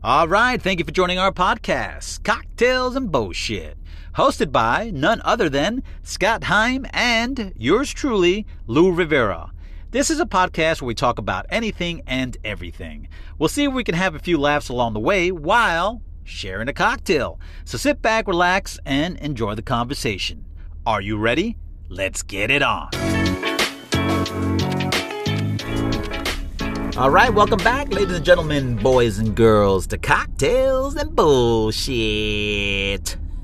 All right, thank you for joining our podcast, Cocktails and Bullshit, hosted by none other than Scott Heim and yours truly, Lou Rivera. This is a podcast where we talk about anything and everything. We'll see if we can have a few laughs along the way while sharing a cocktail. So sit back, relax, and enjoy the conversation. Are you ready? Let's get it on. All right, welcome back, ladies and gentlemen, boys and girls, to Cocktails and Bullshit.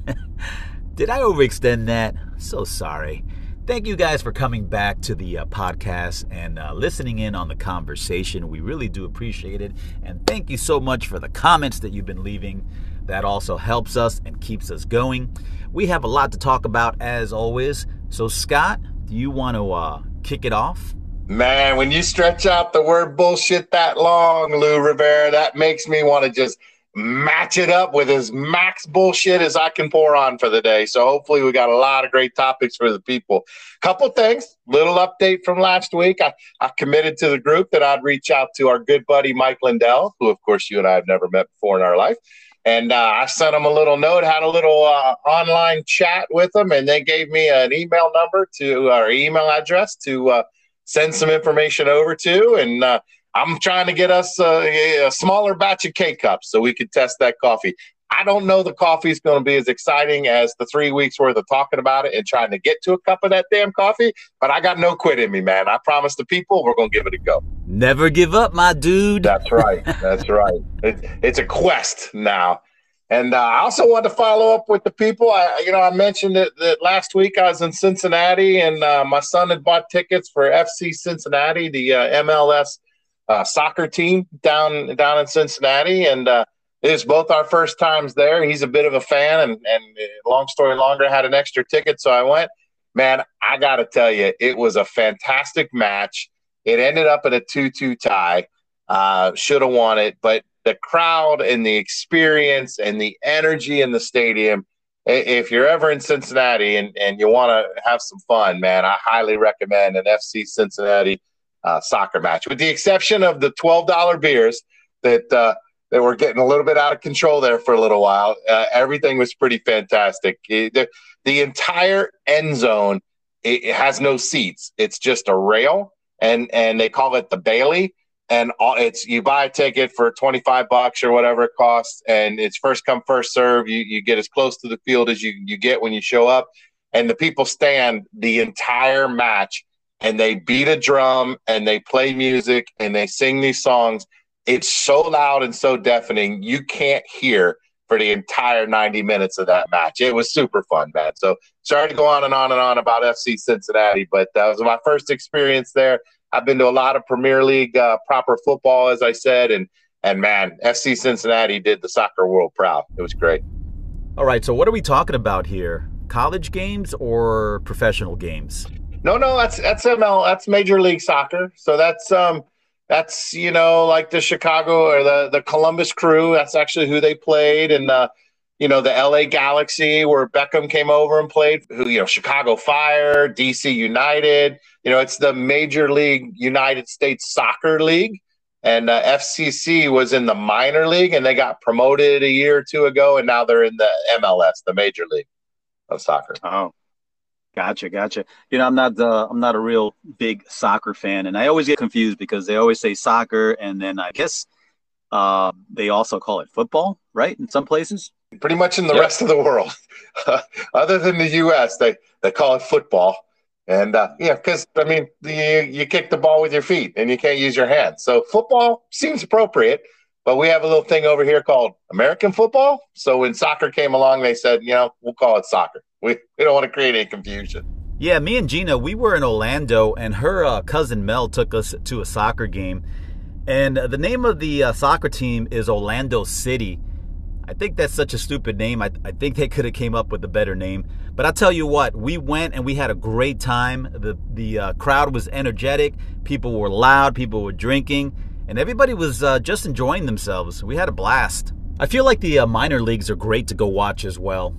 Did I overextend that? So sorry. Thank you guys for coming back to the uh, podcast and uh, listening in on the conversation. We really do appreciate it. And thank you so much for the comments that you've been leaving. That also helps us and keeps us going. We have a lot to talk about as always. So, Scott, do you want to uh, kick it off? Man, when you stretch out the word bullshit that long, Lou Rivera, that makes me want to just match it up with as max bullshit as I can pour on for the day. So hopefully we got a lot of great topics for the people. Couple things, little update from last week. I, I committed to the group that I'd reach out to our good buddy Mike Lindell, who of course you and I have never met before in our life. And uh, I sent him a little note, had a little uh, online chat with him, and they gave me an email number to our email address to uh, send some information over to. And uh, I'm trying to get us a, a smaller batch of K cups so we could test that coffee. I don't know the coffee is going to be as exciting as the three weeks worth of talking about it and trying to get to a cup of that damn coffee, but I got no quit in me, man. I promise the people we're going to give it a go. Never give up, my dude. That's right. That's right. It, it's a quest now. And uh, I also want to follow up with the people. I, you know, I mentioned that, that last week I was in Cincinnati, and uh, my son had bought tickets for FC Cincinnati, the uh, MLS uh, soccer team down down in Cincinnati, and uh, it was both our first times there. He's a bit of a fan, and and uh, long story longer, had an extra ticket, so I went. Man, I got to tell you, it was a fantastic match. It ended up in a two-two tie. Should have won it, but the crowd and the experience and the energy in the stadium. If you're ever in Cincinnati and, and you want to have some fun, man, I highly recommend an FC Cincinnati uh, soccer match, with the exception of the $12 beers that uh, that were getting a little bit out of control there for a little while. Uh, everything was pretty fantastic. It, the, the entire end zone it, it has no seats; it's just a rail, and and they call it the Bailey and all, it's you buy a ticket for 25 bucks or whatever it costs and it's first come first serve. You, you get as close to the field as you, you get when you show up. And the people stand the entire match and they beat a drum and they play music and they sing these songs. It's so loud and so deafening you can't hear for the entire 90 minutes of that match. It was super fun man. So sorry to go on and on and on about fc cincinnati but that was my first experience there I've been to a lot of Premier League uh, proper football, as I said, and and man, FC Cincinnati did the soccer world proud. It was great. All right, so what are we talking about here? College games or professional games? No, no, that's that's ML, that's Major League Soccer. So that's um that's you know like the Chicago or the the Columbus Crew. That's actually who they played, and uh, you know the LA Galaxy where Beckham came over and played. Who you know Chicago Fire, DC United you know, it's the Major League United States Soccer League, and uh, FCC was in the minor league, and they got promoted a year or two ago, and now they're in the MLS, the Major League of Soccer. Oh, gotcha, gotcha. You know, I'm not I'm not a real big soccer fan, and I always get confused because they always say soccer, and then I guess uh, they also call it football, right? In some places. Pretty much in the rest of the world, other than the U.S., they they call it football and uh, yeah, because I mean, you, you kick the ball with your feet and you can't use your hands. So football seems appropriate, but we have a little thing over here called American football. So when soccer came along, they said, you know, we'll call it soccer. We, we don't want to create any confusion. Yeah, me and Gina, we were in Orlando, and her uh, cousin Mel took us to a soccer game. And the name of the uh, soccer team is Orlando City. I think that's such a stupid name. I, I think they could have came up with a better name. But I'll tell you what, we went and we had a great time. The the uh, crowd was energetic. People were loud. People were drinking, and everybody was uh, just enjoying themselves. We had a blast. I feel like the uh, minor leagues are great to go watch as well.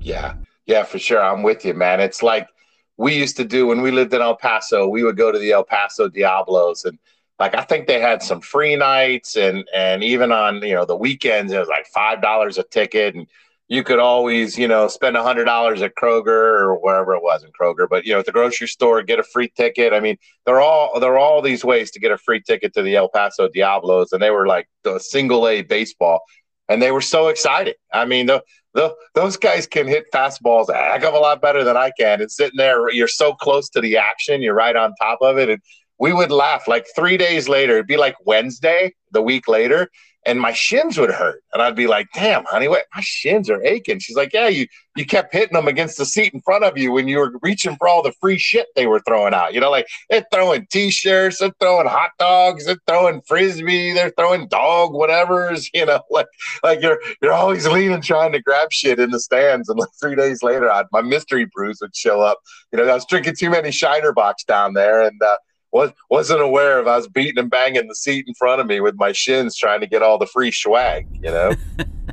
Yeah, yeah, for sure. I'm with you, man. It's like we used to do when we lived in El Paso. We would go to the El Paso Diablos and like I think they had some free nights and and even on you know the weekends it was like five dollars a ticket and you could always you know spend a hundred dollars at Kroger or wherever it was in Kroger, but you know at the grocery store get a free ticket. I mean they're all there are all these ways to get a free ticket to the El Paso Diablos, and they were like the single A baseball, and they were so excited. I mean the the, those guys can hit fastballs a heck of a lot better than I can. And sitting there, you're so close to the action, you're right on top of it, and we would laugh like three days later. It'd be like Wednesday, the week later, and my shins would hurt. And I'd be like, damn, honey, what my shins are aching. She's like, Yeah, you you kept hitting them against the seat in front of you when you were reaching for all the free shit they were throwing out. You know, like they're throwing t-shirts, they're throwing hot dogs, they're throwing frisbee, they're throwing dog whatever's, you know, like like you're you're always leaning trying to grab shit in the stands. And like three days later, I'd, my mystery brews would show up. You know, I was drinking too many Shiner Bocks down there and uh was wasn't aware of I was beating and banging the seat in front of me with my shins trying to get all the free swag, you know.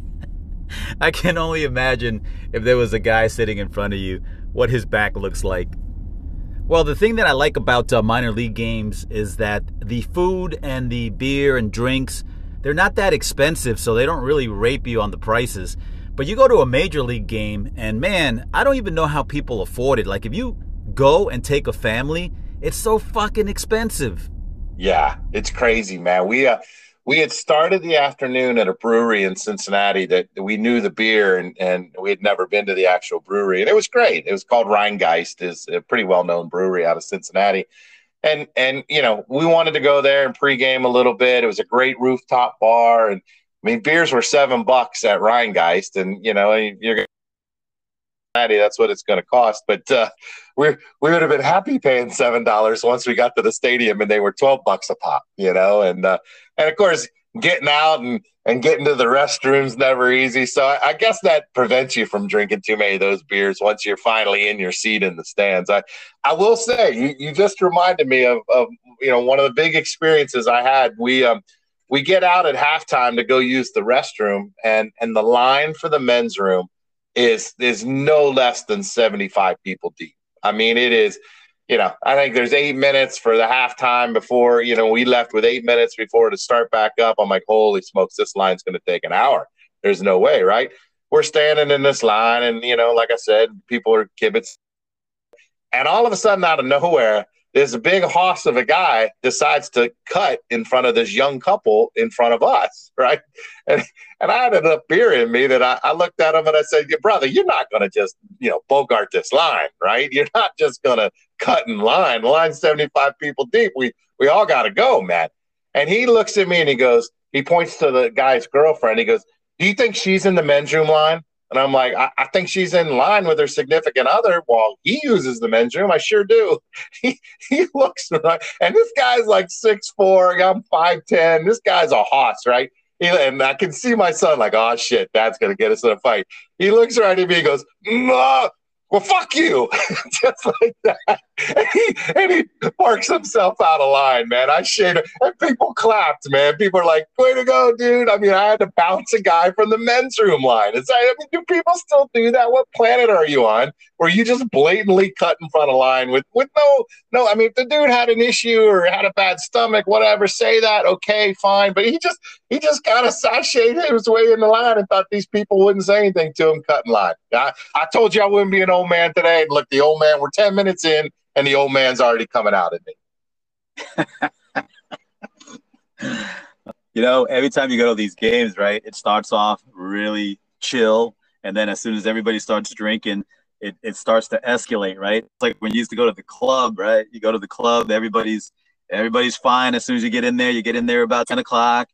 I can only imagine if there was a guy sitting in front of you, what his back looks like. Well, the thing that I like about uh, minor league games is that the food and the beer and drinks, they're not that expensive, so they don't really rape you on the prices. But you go to a major league game, and man, I don't even know how people afford it. Like, if you go and take a family, it's so fucking expensive. Yeah, it's crazy, man. We uh we had started the afternoon at a brewery in Cincinnati that we knew the beer and, and we had never been to the actual brewery. And it was great. It was called Rhinegeist, is a pretty well known brewery out of Cincinnati. And and you know, we wanted to go there and pregame a little bit. It was a great rooftop bar. And I mean beers were seven bucks at Rhinegeist. And you know, you're that's what it's going to cost. But uh, we we would have been happy paying seven dollars once we got to the stadium, and they were twelve bucks a pop, you know. And uh, and of course, getting out and and getting to the restrooms never easy. So I, I, guess that prevents you from drinking too many of those beers once you're finally in your seat in the stands. I I will say you you just reminded me of of you know one of the big experiences I had. We um we get out at halftime to go use the restroom, and and the line for the men's room is is no less than 75 people deep. I mean, it is, you know, I think there's eight minutes for the halftime before, you know, we left with eight minutes before to start back up. I'm like, holy smokes, this line's to take an hour. There's no way, right? We're standing in this line, and, you know, like I said, people are kibitz. And all of a sudden, out of nowhere, this big hoss of a guy decides to cut in front of this young couple in front of us, right? And and I had enough beer in me that I, I looked at him and I said, "Your "Brother, you're not going to just you know bogart this line, right? You're not just going to cut in line. The line's 75 people deep. We we all got to go, man." And he looks at me and he goes, he points to the guy's girlfriend. He goes, "Do you think she's in the men's room line?" And I'm like, I, I, think she's in line with her significant other. Well, he uses the men's room. I sure do. He he looks right. And this guy's like six four. I'm five ten. This guy's a hoss, right? He, and I can see my son like, oh shit, that's gonna get us in a fight. He looks right at me and goes, well, fuck you, just like that. And he, and he parks himself out of line, man. I shade and people clapped, man. People are like, "Way to go, dude!" I mean, I had to bounce a guy from the men's room line. It's like, I mean, do people still do that? What planet are you on, where you just blatantly cut in front of line with with no, no? I mean, if the dude had an issue or had a bad stomach, whatever, say that, okay, fine. But he just he just kind of sashayed his way in the line and thought these people wouldn't say anything to him cutting line. I, I told you I wouldn't be an old man today. Look, the old man, we're 10 minutes in, and the old man's already coming out at me. you know, every time you go to these games, right, it starts off really chill. And then as soon as everybody starts drinking, it, it starts to escalate, right? It's like when you used to go to the club, right? You go to the club, everybody's everybody's fine. As soon as you get in there, you get in there about 10 o'clock.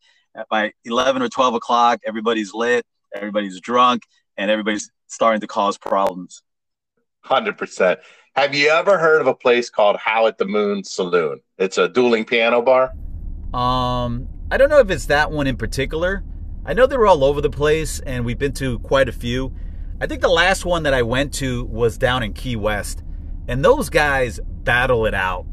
By 11 or 12 o'clock, everybody's lit, everybody's drunk, and everybody's starting to cause problems. Hundred percent. Have you ever heard of a place called Howl at the Moon Saloon? It's a dueling piano bar. Um, I don't know if it's that one in particular. I know they're all over the place, and we've been to quite a few. I think the last one that I went to was down in Key West, and those guys battle it out.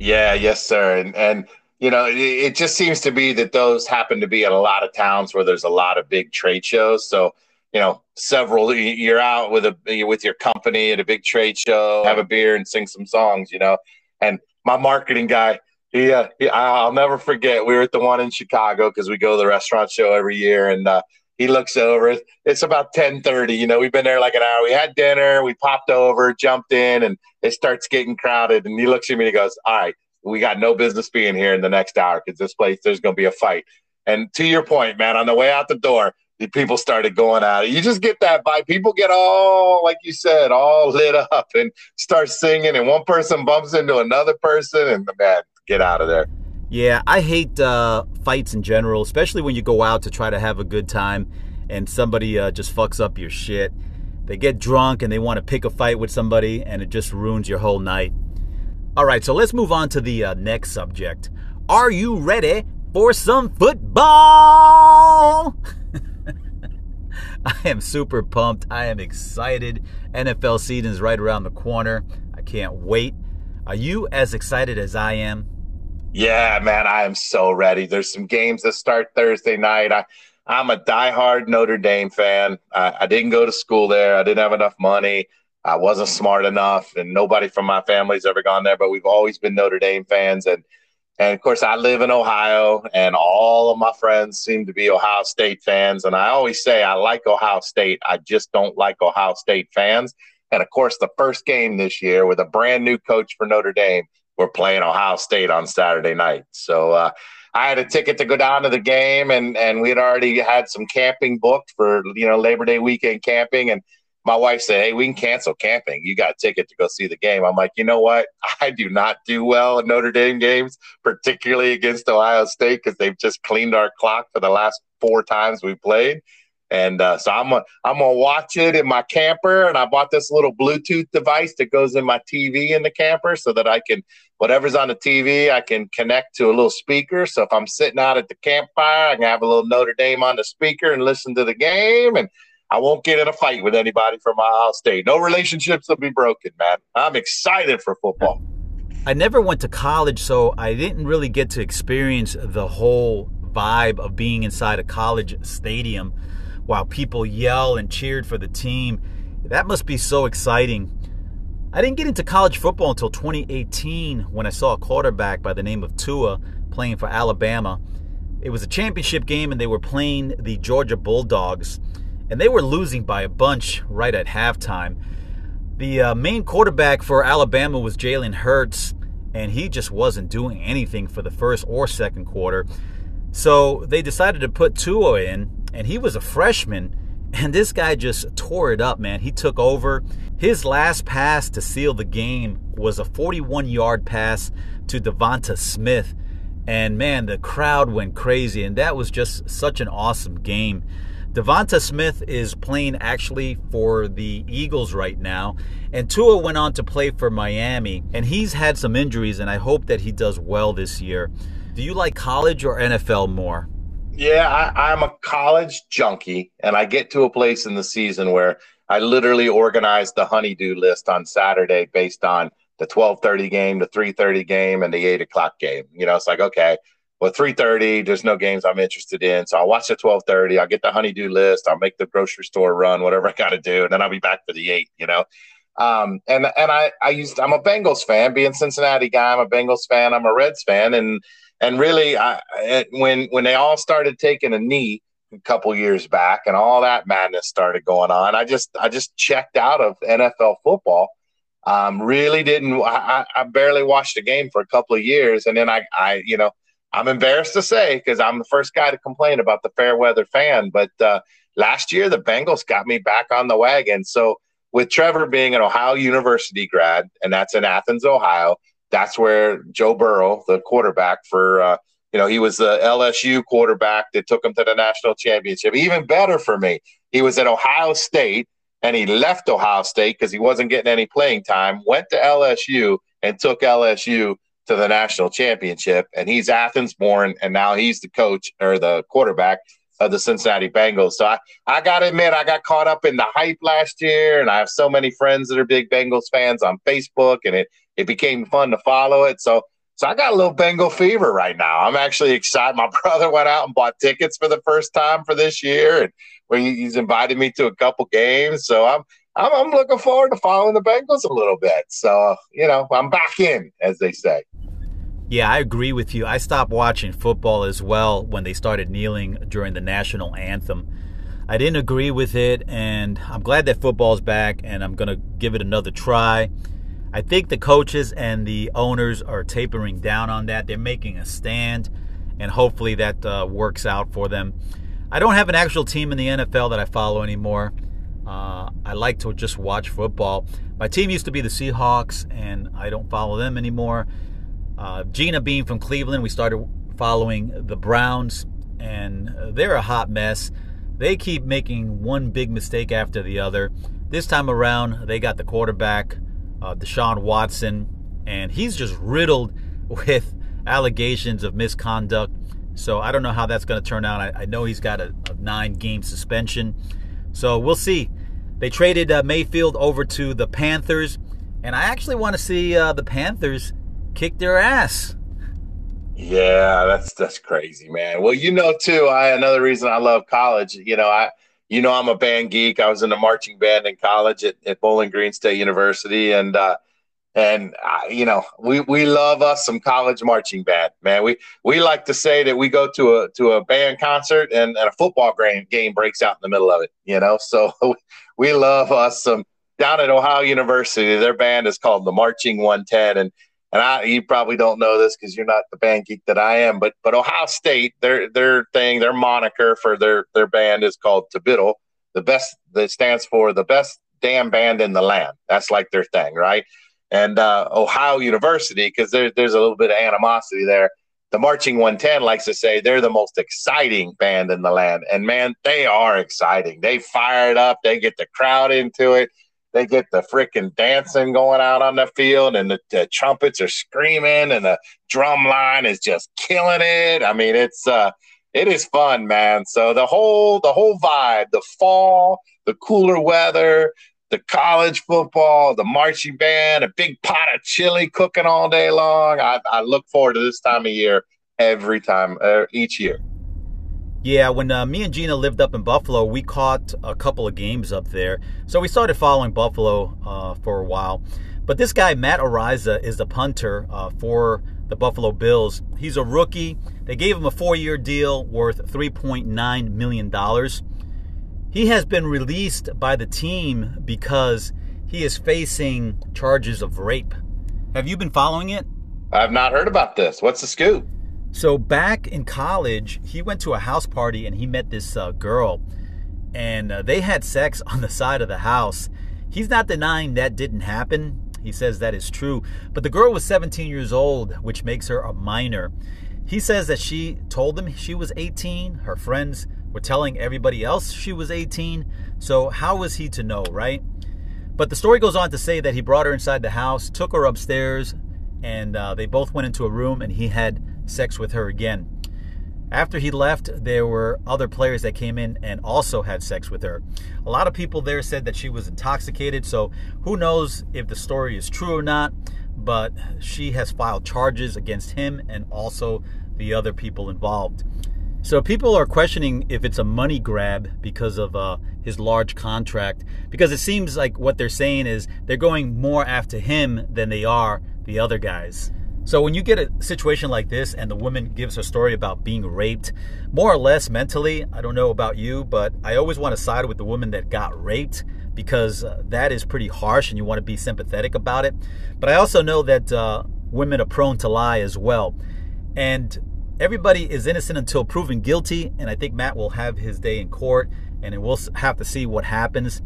Yeah, yes, sir. And and you know, it, it just seems to be that those happen to be at a lot of towns where there's a lot of big trade shows. So you know, several. You're out with a with your company at a big trade show, have a beer and sing some songs, you know. And my marketing guy, Yeah, I'll never forget. We were at the one in Chicago because we go to the restaurant show every year, and uh, he looks over. It's about ten thirty. You know, we've been there like an hour. We had dinner. We popped over, jumped in, and it starts getting crowded. And he looks at me and he goes, "All right, we got no business being here in the next hour because this place there's going to be a fight." And to your point, man, on the way out the door, the people started going out. You just get that vibe. People get all, like you said, all lit up and start singing, and one person bumps into another person, and the man, get out of there. Yeah, I hate uh, fights in general, especially when you go out to try to have a good time and somebody uh, just fucks up your shit. They get drunk and they want to pick a fight with somebody, and it just ruins your whole night. All right, so let's move on to the uh, next subject. Are you ready for some football? I am super pumped. I am excited. NFL season is right around the corner. I can't wait. Are you as excited as I am? Yeah, man, I am so ready. There's some games that start Thursday night. I, I'm a diehard Notre Dame fan. I, I didn't go to school there. I didn't have enough money. I wasn't smart enough, and nobody from my family's ever gone there. But we've always been Notre Dame fans, and and of course, I live in Ohio, and all of my friends seem to be Ohio State fans. And I always say I like Ohio State. I just don't like Ohio State fans. And of course, the first game this year with a brand new coach for Notre Dame, we're playing Ohio State on Saturday night. So uh, I had a ticket to go down to the game, and and we had already had some camping booked for you know Labor Day weekend camping, and my wife said, Hey, we can cancel camping. You got a ticket to go see the game. I'm like, you know what? I do not do well in Notre Dame games, particularly against Ohio State, because they've just cleaned our clock for the last four times we played. And uh, so I'm a, I'm gonna watch it in my camper, and I bought this little Bluetooth device that goes in my TV in the camper, so that I can whatever's on the TV, I can connect to a little speaker. So if I'm sitting out at the campfire, I can have a little Notre Dame on the speaker and listen to the game. And I won't get in a fight with anybody from Ohio State. No relationships will be broken, man. I'm excited for football. I never went to college, so I didn't really get to experience the whole vibe of being inside a college stadium while people yell and cheered for the team. That must be so exciting. I didn't get into college football until 2018 when I saw a quarterback by the name of Tua playing for Alabama. It was a championship game and they were playing the Georgia Bulldogs and they were losing by a bunch right at halftime. The uh, main quarterback for Alabama was Jalen Hurts, and he just wasn't doing anything for the first or second quarter. So they decided to put Tua in, and he was a freshman, and this guy just tore it up, man. He took over. His last pass to seal the game was a 41 yard pass to Devonta Smith. And man, the crowd went crazy, and that was just such an awesome game. Devonta Smith is playing actually for the Eagles right now, and Tua went on to play for Miami, and he's had some injuries, and I hope that he does well this year. Do you like college or NFL more? Yeah, I, I'm a college junkie, and I get to a place in the season where I literally organized the honeydew list on Saturday based on the 12:30 game, the 3:30 game, and the 8 o'clock game. You know, it's like okay, well, 3.30, there's no games I'm interested in. So I'll watch the 12.30. I'll get the honeydew list. I'll make the grocery store run, whatever I got to do. And then I'll be back for the eight, you know? Um, and and I, I used I'm a Bengals fan, being Cincinnati guy. I'm a Bengals fan. I'm a Reds fan, and and really, I, when when they all started taking a knee a couple years back, and all that madness started going on, I just I just checked out of NFL football. Um, really didn't. I, I barely watched a game for a couple of years, and then I I you know I'm embarrassed to say because I'm the first guy to complain about the fair weather fan. But uh, last year, the Bengals got me back on the wagon. So, with Trevor being an Ohio University grad, and that's in Athens, Ohio, that's where Joe Burrow, the quarterback for, uh, you know, he was the LSU quarterback that took him to the national championship. Even better for me, he was at Ohio State and he left Ohio State because he wasn't getting any playing time, went to LSU and took LSU to the national championship. And he's Athens born, and now he's the coach or the quarterback of the Cincinnati Bengals. So I, I got to admit, I got caught up in the hype last year, and I have so many friends that are big Bengals fans on Facebook, and it it became fun to follow it. So so I got a little Bengal fever right now. I'm actually excited. My brother went out and bought tickets for the first time for this year, and he's invited me to a couple games. So I'm I'm, I'm looking forward to following the Bengals a little bit. So you know, I'm back in, as they say. Yeah, I agree with you. I stopped watching football as well when they started kneeling during the national anthem. I didn't agree with it, and I'm glad that football's back, and I'm going to give it another try. I think the coaches and the owners are tapering down on that. They're making a stand, and hopefully that uh, works out for them. I don't have an actual team in the NFL that I follow anymore. Uh, I like to just watch football. My team used to be the Seahawks, and I don't follow them anymore. Uh, Gina being from Cleveland, we started following the Browns, and they're a hot mess. They keep making one big mistake after the other. This time around, they got the quarterback, uh, Deshaun Watson, and he's just riddled with allegations of misconduct. So I don't know how that's going to turn out. I, I, know he's got a, a nine game suspension. So we'll see. They traded uh, Mayfield over to the Panthers, and I actually want to see uh, the Panthers kick their ass. Yeah, that's that's crazy, man. Well, you know too, I another reason I love college, you know, I you know I'm a band geek. I was in a marching band in college at, at Bowling Green State University and uh and uh, you know we we love us some college marching band man we we like to say that we go to a to a band concert and, and a football game, game breaks out in the middle of it you know so we love us some down at ohio university their band is called the marching 110 and and I you probably don't know this because you're not the band geek that I am, but but Ohio State, their their thing, their moniker for their their band is called TBDBITL, the best that stands for the best damn band in the land. That's like their thing, right? And uh, Ohio University, because there, there's a little bit of animosity there. The Marching 110 likes to say they're the most exciting band in the land. And man, they are exciting. They fire it up, they get the crowd into it they get the freaking dancing going out on the field and the, the, trumpets are screaming and the drum line is just killing it. I mean it's uh it is fun man. So the whole the whole vibe the fall the cooler weather the college football the marching band a big pot of chili cooking all day long. I, I look forward to this time of year every time uh, each year yeah, when uh, me and Gina lived up in Buffalo, we caught a couple of games up there. So we started following Buffalo uh, for a while. But this guy, Matt Araiza, is the punter uh, for the Buffalo Bills. He's a rookie. They gave him a four year deal worth $3.9 million. He has been released by the team because he is facing charges of rape. Have you been following it? I've not heard about this. What's the scoop? So back in college, he went to a house party and he met this uh, girl, and uh, they had sex on the side of the house. He's not denying that didn't happen. He says that is true. But the girl was 17 years old, which makes her a minor. He says that she told him she was 18. Her friends were telling everybody else she was 18. So how was he to know, right? But the story goes on to say that he brought her inside the house, took her upstairs, and uh, they both went into a room and he had sex with her again. After he left, there were other players that came in and also had sex with her. A lot of people there said that she was intoxicated, so who knows if the story is true or not, but she has filed charges against him and also the other people involved. So people are questioning if it's a money grab because of uh, his large contract, because it seems like what they're saying is they're going more after him than they are the other guys. So when you get a situation like this and the woman gives her story about being raped, more or less mentally, I don't know about you, but I always want to side with the woman that got raped because uh, that is pretty harsh and you want to be sympathetic about it. But I also know that uh, women are prone to lie as well. And everybody is innocent until proven guilty. And I think Matt will have his day in court and we'll have to see what happens.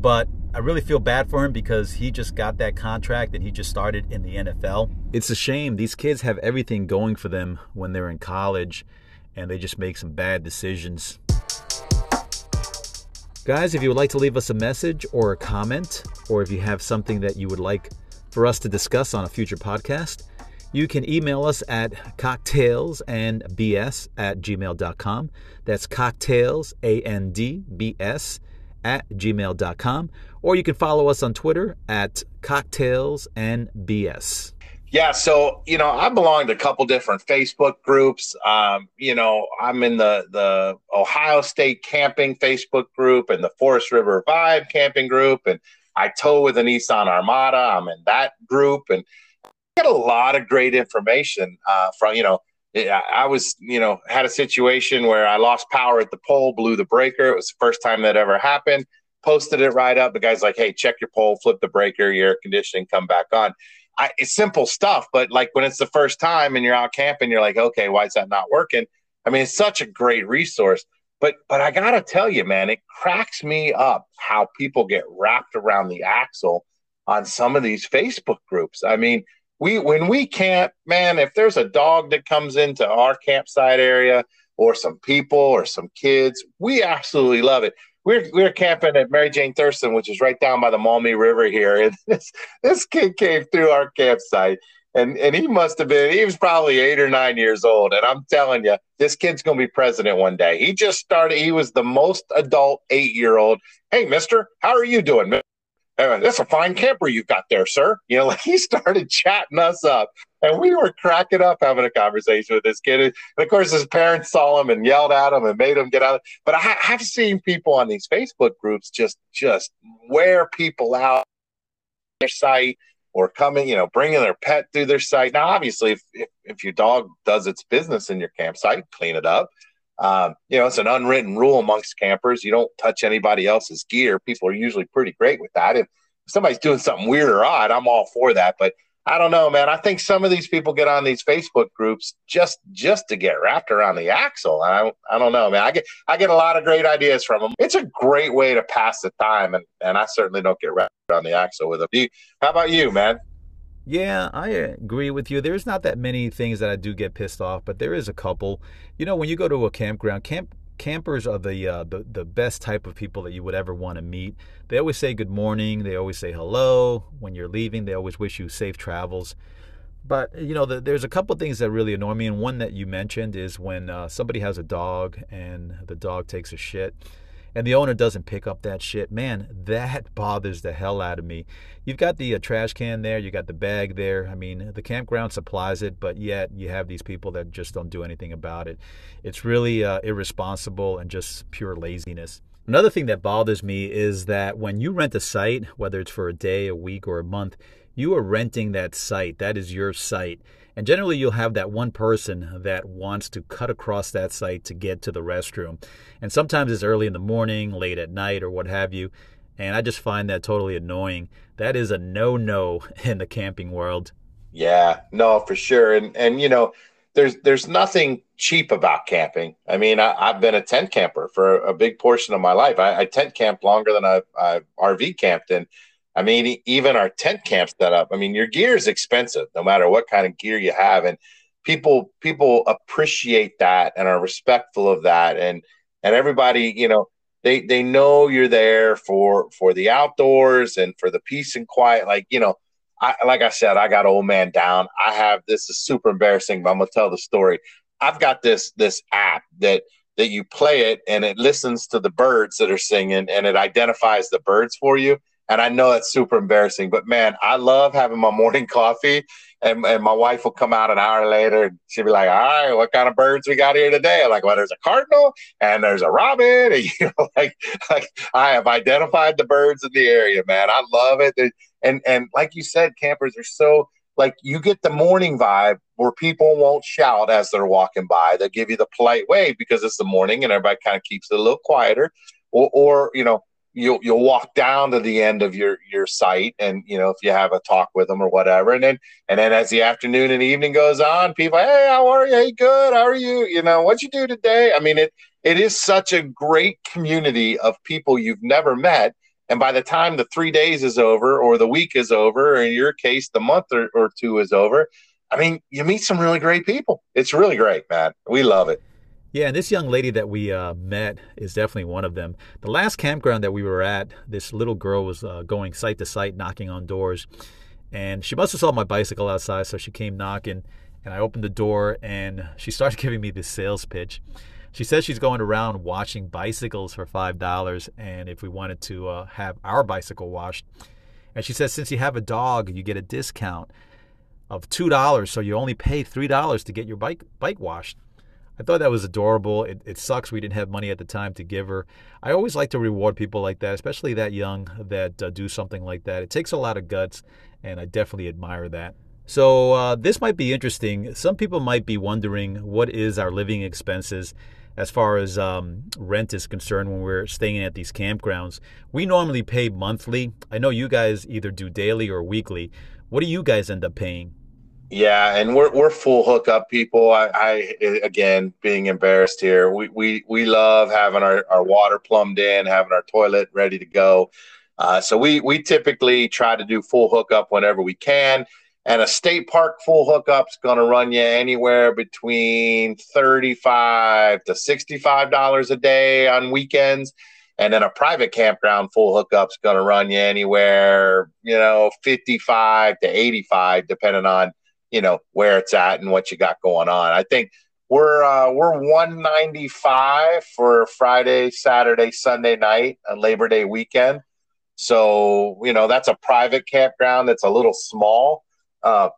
But I really feel bad for him because he just got that contract and he just started in the NFL. It's a shame. These kids have everything going for them when they're in college and they just make some bad decisions. Guys, if you would like to leave us a message or a comment, or if you have something that you would like for us to discuss on a future podcast, you can email us at cocktailsandbs at gmail.com. That's cocktails, A-N-D-B-S at gmail.com, or you can follow us on Twitter at cocktails and BS. Yeah, so you know, I belong to a couple different Facebook groups. Um, you know, I'm in the the Ohio State camping Facebook group and the Forest River Vibe camping group, and I tow with a Nissan Armada. I'm in that group, and get a lot of great information uh, from you know. I was, you know, had a situation where I lost power at the pole, blew the breaker. It was the first time that ever happened. Posted it right up. The guy's like, "Hey, check your pole, flip the breaker, your air conditioning, come back on." I, it's simple stuff, but like when it's the first time and you're out camping, you're like, "Okay, why is that not working?" I mean, it's such a great resource. But but I gotta tell you, man, it cracks me up how people get wrapped around the axle on some of these Facebook groups. I mean, we when we camp, man, if there's a dog that comes into our campsite area or some people or some kids, we absolutely love it. We're we're camping at Mary Jane Thurston, which is right down by the Maumee River here, and this this kid came through our campsite and and he must have been he was probably eight or nine years old. And i'm telling you this kid's going to be president one day. He just started he was the most adult eight year old hey mister how are you doing that's a fine camper you've got there sir you know like he started chatting us up and we were cracking up having a conversation with this kid and of course his parents saw him and yelled at him and made him get out but i have seen people on these facebook groups just just wear people out their site or coming, you know, bringing their pet through their site. Now, obviously, if, if, if your dog does its business in your campsite, clean it up. Um, you know, it's an unwritten rule amongst campers. You don't touch anybody else's gear. People are usually pretty great with that. If somebody's doing something weird or odd, I'm all for that. But I don't know, man. I think some of these people get on these Facebook groups just just to get wrapped around the axle. I I don't know, man. I get I get a lot of great ideas from them. It's a great way to pass the time, and and I certainly don't get wrapped around the axle with them. You, how about you, man? Yeah, I agree with you. There's not that many things that I do get pissed off, but there is a couple. You know, when you go to a campground, camp campers are the, uh, the the best type of people that you would ever want to meet. They always say good morning. They always say hello when you're leaving. They always wish you safe travels. But you know, the, there's a couple things that really annoy me, and one that you mentioned is when uh, somebody has a dog and the dog takes a shit and the owner doesn't pick up that shit, man, that bothers the hell out of me. You've got the uh, trash can there, you got the bag there. I mean, the campground supplies it, but yet you have these people that just don't do anything about it. It's really uh, irresponsible and just pure laziness. Another thing that bothers me is that when you rent a site, whether it's for a day, a week, or a month, you are renting that site. That is your site. And generally, you'll have that one person that wants to cut across that site to get to the restroom. And sometimes it's early in the morning, late at night, or what have you. And I just find that totally annoying. That is a no no in the camping world. Yeah, no, for sure. And, and, you know, there's there's nothing cheap about camping. I mean, I, have been a tent camper for a big portion of my life. I, I tent camped longer than I've, I've RV camped, and I mean, even our tent camp setup. I mean, your gear is expensive, no matter what kind of gear you have, and people people appreciate that and are respectful of that, and and everybody, you know, they they know you're there for for the outdoors and for the peace and quiet. Like you know, I like I said, I got old man down. I have this is super embarrassing, but I'm gonna tell the story. I've got this this app that that you play it and it listens to the birds that are singing and it identifies the birds for you and I know it's super embarrassing, but man, I love having my morning coffee. And, and my wife will come out an hour later and she'll be like, All right, what kind of birds we got here today? I'm like, Well, there's a cardinal and there's a robin. And, you know, like, like I have identified the birds in the area, man. I love it. And, and like you said, campers are so like you get the morning vibe where people won't shout as they're walking by. They'll give you the polite way because it's the morning and everybody kind of keeps it a little quieter. Or, or you know, you'll you'll walk down to the end of your your site and you know if you have a talk with them or whatever. And then and then as the afternoon and evening goes on people hey how are you? Hey good. How are you? You know what you do today? I mean it it is such a great community of people you've never met. And by the time the three days is over or the week is over or in your case the month or, or two is over i mean you meet some really great people. It's really great man. We love it yeah, and this young lady that we uh, met is definitely one of them. The last campground that we were at, this little girl was uh, going site to site, knocking on doors, and she must have saw my bicycle outside, so she came knocking, and I opened the door, and she started giving me this sales pitch. She says she's going around washing bicycles for five dollars, and if we wanted to uh, have our bicycle washed, and she says since you have a dog, you get a discount of two dollars, so you only pay three dollars to get your bike bike washed. I thought that was adorable. It, it sucks we didn't have money at the time to give her. I always like to reward people like that, especially that young that uh, do something like that. It takes a lot of guts, and I definitely admire that. So uh, this might be interesting. Some people might be wondering what is our living expenses as far as um, rent is concerned when we're staying at these campgrounds. We normally pay monthly. I know you guys either do daily or weekly. What do you guys end up paying? Yeah, and we're we're full hookup people. I, I again being embarrassed here. We we we love having our, our water plumbed in, having our toilet ready to go. Uh, so we we typically try to do full hookup whenever we can. And a state park full hookup's to run you anywhere between thirty-five to sixty-five dollars a day on weekends, and then a private campground full hookup's to run you anywhere, you know, fifty-five to eighty-five, depending on you know where it's at and what you got going on. I think we're uh, we're 195 for Friday, Saturday, Sunday night and Labor Day weekend. So you know that's a private campground that's a little small, uh,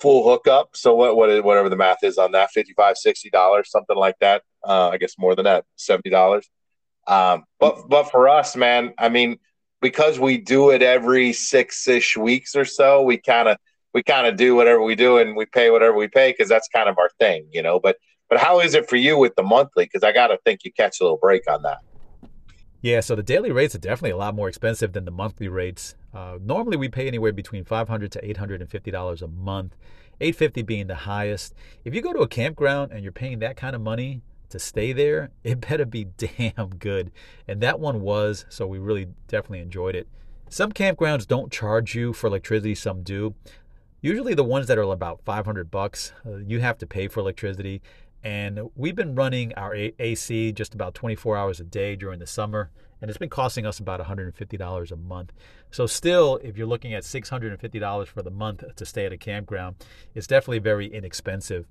full hookup. So what what whatever the math is on that, 55 60 dollars, something like that. Uh, I guess more than that, seventy dollars. Um, but but for us, man, I mean, because we do it every six ish weeks or so, we kind of we kind of do whatever we do and we pay whatever we pay because that's kind of our thing, you know. But but how is it for you with the monthly? Because I got to think you catch a little break on that. Yeah, so the daily rates are definitely a lot more expensive than the monthly rates. Uh, normally, we pay anywhere between five hundred to eight hundred and fifty dollars a month. Eight fifty being the highest. If you go to a campground and you're paying that kind of money to stay there, it better be damn good. And that one was, so we really definitely enjoyed it. Some campgrounds don't charge you for electricity, some do. Usually the ones that are about 500 bucks, uh, you have to pay for electricity. And we've been running our AC just about 24 hours a day during the summer, and it's been costing us about $150 a month. So, still, if you're looking at $650 for the month to stay at a campground, it's definitely very inexpensive.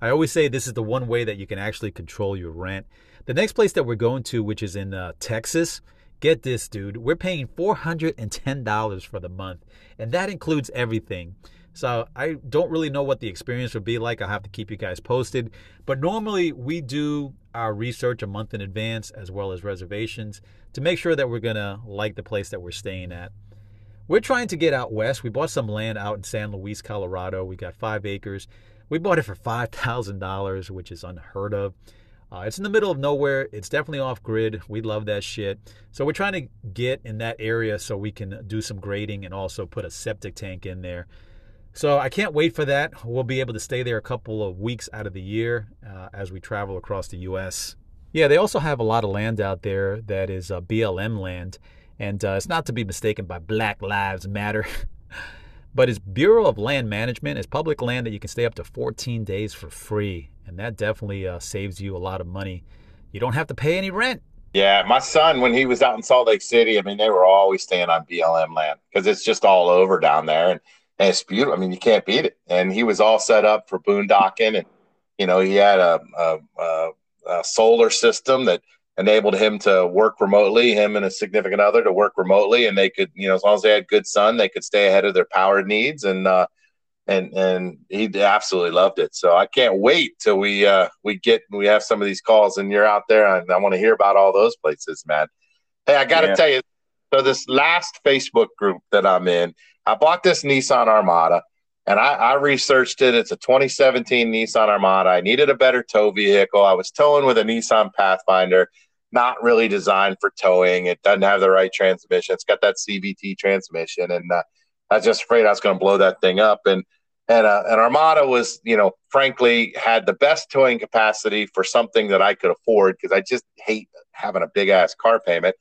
I always say this is the one way that you can actually control your rent. The next place that we're going to, which is in uh, Texas, Get this, dude. We're paying $410 for the month, and that includes everything. So I don't really know what the experience would be like. I'll have to keep you guys posted. But normally we do our research a month in advance as well as reservations to make sure that we're going to like the place that we're staying at. We're trying to get out west. We bought some land out in San Luis, Colorado. We got five acres. We bought it for $5,000, which is unheard of. Uh, it's in the middle of nowhere. It's definitely off grid. We love that shit. So we're trying to get in that area so we can do some grading and also put a septic tank in there. So I can't wait for that. We'll be able to stay there a couple of weeks out of the year uh, as we travel across the U.S. Yeah, they also have a lot of land out there that is uh, BLM land, and uh, it's not to be mistaken by Black Lives Matter. but it's Bureau of Land Management. It's public land that you can stay up to 14 days for free and that definitely uh, saves you a lot of money. You don't have to pay any rent. Yeah, my son, when he was out in Salt Lake City, I mean, they were always staying on BLM land because it's just all over down there, and, and it's beautiful. I mean, you can't beat it. And he was all set up for boondocking, and you know, he had a, a, a, a solar system that enabled him to work remotely. Him and a significant other to work remotely, and they could, you know, as long as they had good sun, they could stay ahead of their power needs, and uh, and and he absolutely loved it. So I can't wait till we uh, we get we have some of these calls and you're out there and I want to hear about all those places, man. Hey, I got to yeah. tell you, so this last Facebook group that I'm in, I bought this Nissan Armada. And I, I researched it. It's a 2017 Nissan Armada. I needed a better tow vehicle. I was towing with a Nissan Pathfinder, not really designed for towing. It doesn't have the right transmission. It's got that CVT transmission, and uh, I was just afraid I was going to blow that thing up. And and uh, an Armada was, you know, frankly, had the best towing capacity for something that I could afford because I just hate having a big ass car payment,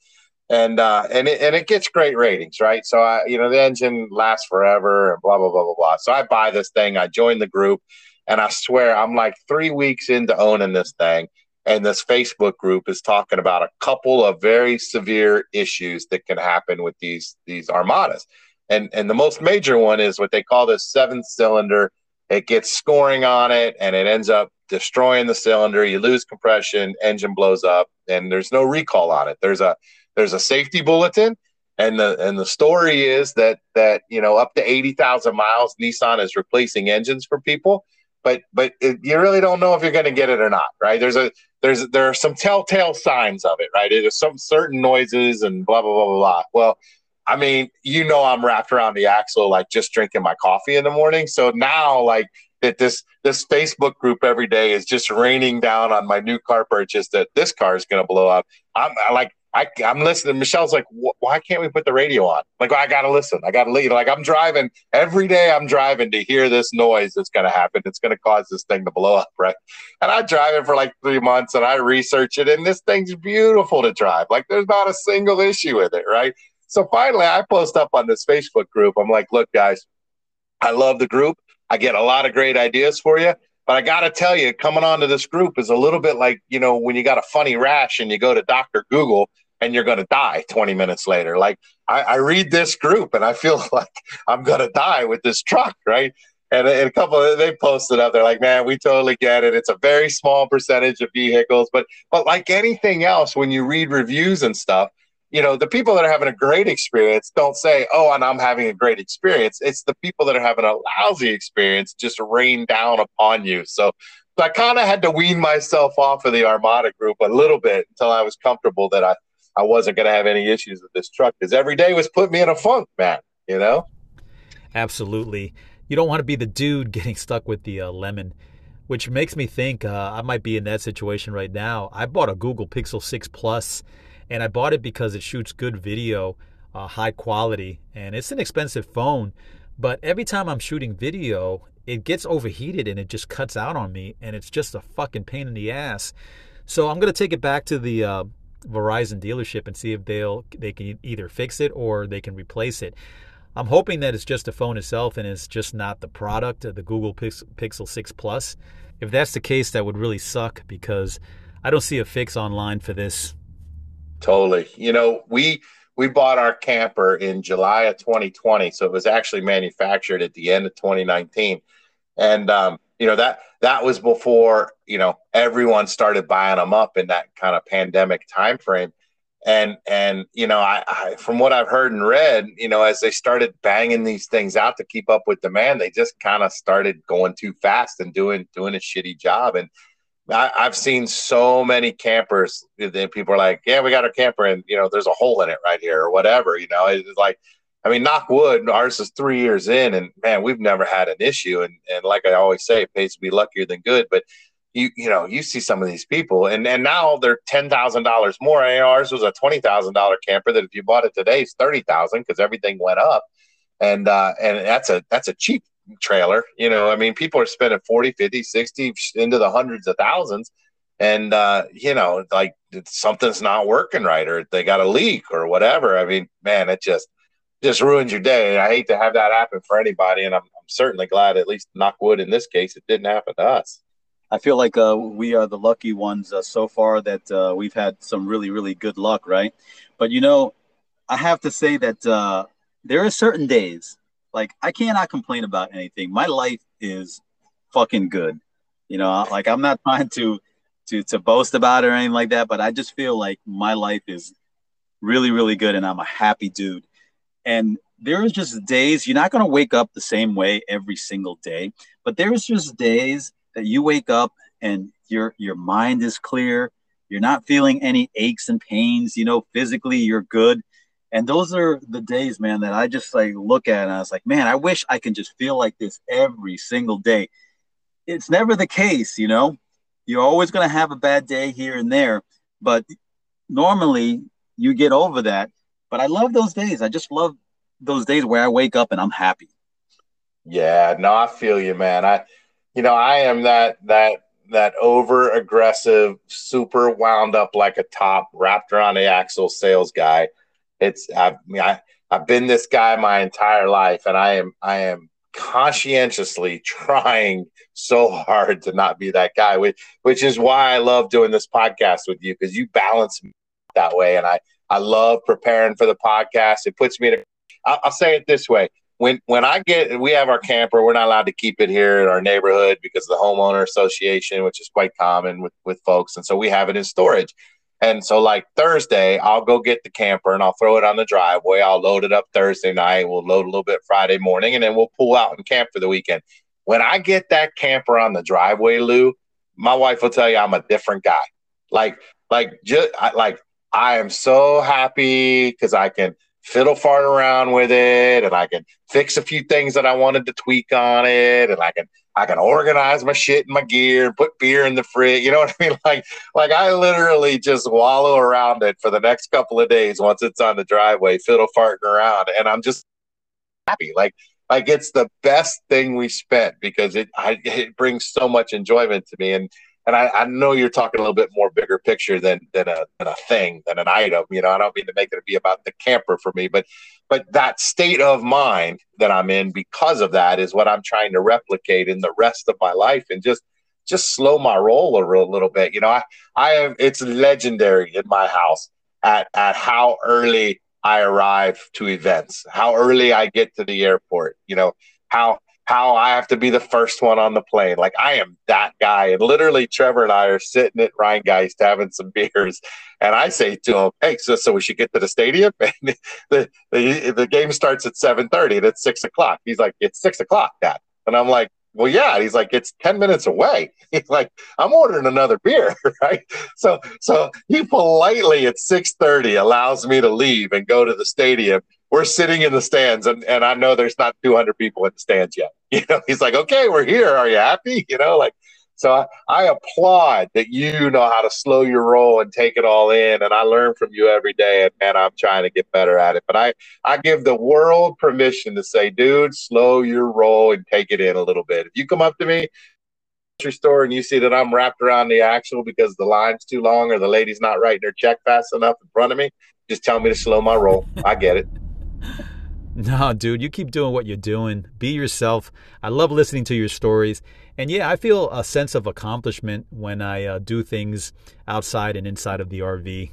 and uh, and it, and it gets great ratings, right? So I, you know, the engine lasts forever and blah blah blah blah blah. So I buy this thing, I join the group, and I swear I'm like three weeks into owning this thing, and this Facebook group is talking about a couple of very severe issues that can happen with these these Armadas and and the most major one is what they call the seventh cylinder. It gets scoring on it, and it ends up destroying the cylinder. You lose compression, engine blows up, and there's no recall on it. There's a there's a safety bulletin, and the and the story is that that you know up to eighty thousand miles, Nissan is replacing engines for people, but but it, you really don't know if you're going to get it or not, right? There's a there's there are some telltale signs of it, right? There's some certain noises and blah blah blah blah blah. Well, I mean, you know, I'm wrapped around the axle, like just drinking my coffee in the morning. So now, like that, this this Facebook group every day is just raining down on my new car purchase that this car is going to blow up. I'm I, like, I, I'm listening. Michelle's like, why can't we put the radio on? Like, I got to listen. I got to lead. Like, I'm driving every day. I'm driving to hear this noise that's going to happen. It's going to cause this thing to blow up, right? And I drive it for like three months, and I research it, and this thing's beautiful to drive. Like, there's not a single issue with it, right? So finally, I post up on this Facebook group. I'm like, look, guys, I love the group. I get a lot of great ideas for you. But I got to tell you, coming onto this group is a little bit like, you know, when you got a funny rash and you go to Dr. Google and you're going to die 20 minutes later. Like, I, I, read this group and I feel like I'm going to die with this truck, right? And, a couple of, they posted up, they're like, man, we totally get it. It's a very small percentage of vehicles. But, but like anything else, when you read reviews and stuff, you know, the people that are having a great experience don't say, "Oh, and I'm having a great experience." It's the people that are having a lousy experience just rain down upon you. So, so I kind of had to wean myself off of the Armada group a little bit until I was comfortable that I I wasn't going to have any issues with this truck because every day was putting me in a funk, man. You know. Absolutely. You don't want to be the dude getting stuck with the uh, lemon, which makes me think uh, I might be in that situation right now. I bought a Google Pixel 6 Plus and I bought it because it shoots good video, uh, high quality, and it's an expensive phone. But every time I'm shooting video, it gets overheated and it just cuts out on me, and it's just a fucking pain in the ass. So I'm gonna take it back to the uh, Verizon dealership and see if they'll they can either fix it or they can replace it. I'm hoping that it's just the phone itself and it's just not the product, the Google Pixel 6 Plus. If that's the case, that would really suck because I don't see a fix online for this Totally. You know, we we bought our camper in July of 2020, so it was actually manufactured at the end of 2019, and um, you know that that was before you know everyone started buying them up in that kind of pandemic time frame. And and you know, I, I from what I've heard and read, you know, as they started banging these things out to keep up with demand, they just kind of started going too fast and doing doing a shitty job. And I, have seen so many campers that people are like, "Yeah, we got our camper, and you know, there's a hole in it right here, or whatever." You know, it's like, I mean, knock wood. Ours is three years in, and man, we've never had an issue. And and like I always say, it pays to be luckier than good. But you you know, you see some of these people, and and now they're ten thousand dollars more. Know, ours was a twenty thousand dollar camper that if you bought it today, it's thirty thousand because everything went up, and uh, and that's a that's a cheap trailer. You know, I mean, people are spending 40, 50, 60 into the hundreds of thousands. And, uh, you know, like something's not working right or they got a leak or whatever. I mean, man, it just, just ruins your day. I hate to have that happen for anybody. And I'm, I'm certainly glad, at least knock wood in this case, it didn't happen to us. I feel like uh, we are the lucky ones uh, so far that uh, we've had some really, really good luck, right? But you know, I have to say that uh, there are certain days like I cannot complain about anything. My life is fucking good. You know, like I'm not trying to to to boast about it or anything like that, but I just feel like my life is really really good and I'm a happy dude. And there's just days you're not going to wake up the same way every single day, but there's just days that you wake up and your your mind is clear, you're not feeling any aches and pains, you know, physically you're good and those are the days, man, that I just like look at and I was like, man, I wish I can just feel like this every single day. It's never the case, you know. You're always going to have a bad day here and there, but normally you get over that. But I love those days. I just love those days where I wake up and I'm happy. Yeah, no, I feel you, man. I, you know, I am that that that over aggressive, super wound up like a top, wrapped around the axle sales guy it's I, mean I I've been this guy my entire life, and I am I am conscientiously trying so hard to not be that guy, which which is why I love doing this podcast with you because you balance me that way, and I I love preparing for the podcast. It puts me. A, I'll, I'll say it this way: when when I get we have our camper, we're not allowed to keep it here in our neighborhood because of the homeowner association, which is quite common with with folks, and so we have it in storage. And so, like Thursday, I'll go get the camper and I'll throw it on the driveway. I'll load it up Thursday night. We'll load a little bit Friday morning, and then we'll pull out and camp for the weekend. When I get that camper on the driveway, Lou, my wife will tell you I'm a different guy. Like, like, just like I am so happy because I can fiddle fart around with it and I can fix a few things that I wanted to tweak on it and I can I can organize my shit in my gear, put beer in the fridge. You know what I mean? Like like I literally just wallow around it for the next couple of days once it's on the driveway, fiddle farting around, and I'm just happy. Like like it's the best thing we spent because it I, it brings so much enjoyment to me and and I, I, know you're talking a little bit more bigger picture than than a than a thing than an item. You know, I don't mean to make it be about the camper for me, but but that state of mind that I'm in because of that is what I'm trying to replicate in the rest of my life and just just slow my roll a real, little bit. You know, I I am it's legendary in my house at at how early I arrive to events, how early I get to the airport. You know, how how I have to be the first one on the plane. Like I am that guy. And literally, Trevor and I are sitting at Rhinegeist having some beers, and I say to him, "Hey, so, so we should get to the stadium." And the the, the game starts at seven thirty, and it's six o'clock. He's like, "It's six o'clock, Dad," and I'm like. Well, yeah, he's like, it's 10 minutes away. He's like, I'm ordering another beer, right? So, so he politely at 630 allows me to leave and go to the stadium we're sitting in the stands and, and I know there's not 200 people in the stands yet. You know, he's like, okay, we're here. Are you happy? You know, like, so I, I applaud that you know how to slow your roll and take it all in. And I learn from you every day and, and I'm trying to get better at it. But I, I give the world permission to say, dude, slow your roll and take it in a little bit. If you come up to me, grocery store and you see that I'm wrapped around the axle because the line's too long or the lady's not writing her check fast enough in front of me, just tell me to slow my roll. I get it. No, dude, you keep doing what you're doing. Be yourself. I love listening to your stories. And yeah, I feel a sense of accomplishment when I uh, do things outside and inside of the RV.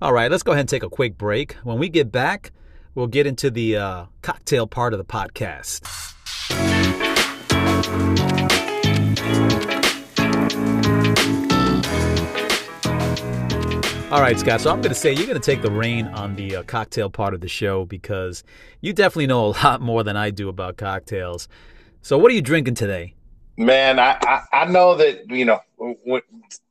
All right, let's go ahead and take a quick break. When we get back, we'll get into the uh, cocktail part of the podcast. All right, Scott. So I'm going to say you're going to take the rein on the uh, cocktail part of the show because you definitely know a lot more than I do about cocktails. So what are you drinking today? Man, I, I, I know that, you know,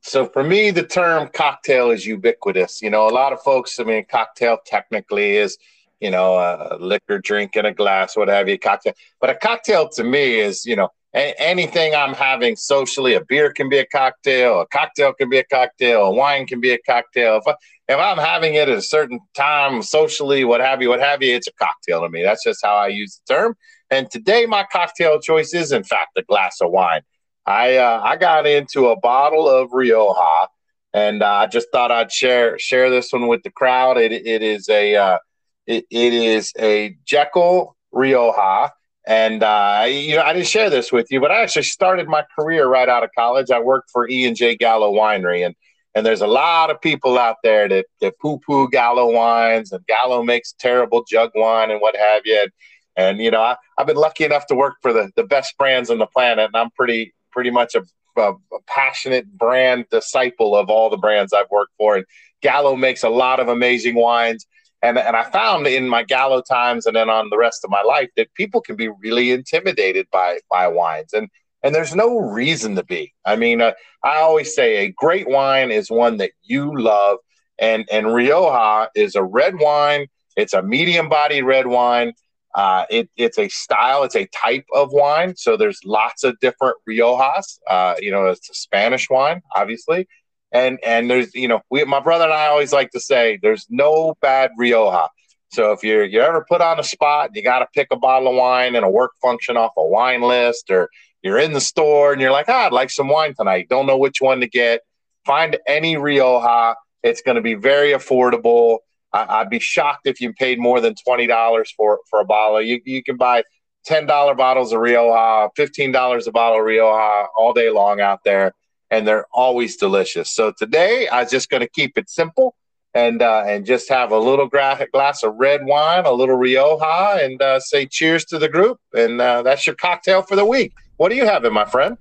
so for me, the term cocktail is ubiquitous. You know, a lot of folks, I mean, cocktail technically is, you know, a liquor drink in a glass, what have you, cocktail. But a cocktail to me is, you know, anything I'm having socially, a beer can be a cocktail, a cocktail can be a cocktail, a wine can be a cocktail. If, I, if I'm having it at a certain time socially, what have you, what have you, it's a cocktail to me. That's just how I use the term. And today, my cocktail choice is, in fact, a glass of wine. I uh, I got into a bottle of Rioja, and uh, I just thought I'd share share this one with the crowd. It it is a uh, it, it is a Jekyll Rioja and uh, you know, I didn't share this with you, but I actually started my career right out of college. I worked for E and J Gallo Winery, and and there's a lot of people out there that, that poo poo Gallo wines, and Gallo makes terrible jug wine and what have you. And, and you know, I, have been lucky enough to work for the, the best brands on the planet, and I'm pretty pretty much a, a, a passionate brand disciple of all the brands I've worked for. And Gallo makes a lot of amazing wines and and I found in my Gallo times and then on the rest of my life that people can be really intimidated by by wines and and there's no reason to be. I mean, uh, I always say a great wine is one that you love, and and Rioja is a red wine. It's a medium body red wine. Uh, it, it's a style, it's a type of wine. So there's lots of different Riojas. Uh, you know, it's a Spanish wine, obviously and and there's you know we my brother and I always like to say there's no bad Rioja. So if you're you're ever put on a spot, you got to pick a bottle of wine and a work function off a wine list, or you're in the store and you're like, ah, I'd like some wine tonight. Don't know which one to get. Find any Rioja. It's going to be very affordable. I, would be shocked if you paid more than twenty dollars for for a bottle. You you can buy ten dollar bottles of Rioja, fifteen dollars a bottle of Rioja all day long out there and they're always delicious. So today I'm just going to keep it simple and uh, and just have a little gra- glass of red wine, a little Rioja, and uh, say cheers to the group. And uh, that's your cocktail for the week. What are you having, my friend?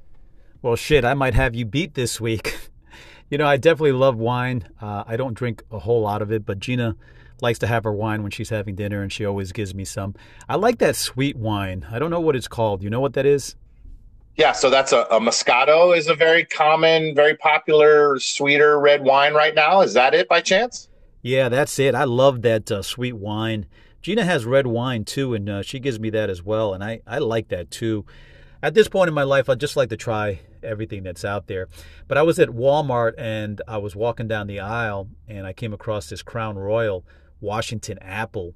Well, shit, I might have you beat this week. you know, I definitely love wine. Uh, I don't drink a whole lot of it, but Gina likes to have her wine when she's having dinner, and she always gives me some. I like that sweet wine. I don't know what it's called. You know what that is? Yeah, so that's a, a Moscato is a very common, very popular, sweeter red wine right now. Is that it by chance? Yeah, that's it. I love that uh, sweet wine. Gina has red wine too, and uh, she gives me that as well, and I, I like that too. At this point in my life, I just like to try everything that's out there. But I was at Walmart and I was walking down the aisle and I came across this Crown Royal Washington Apple,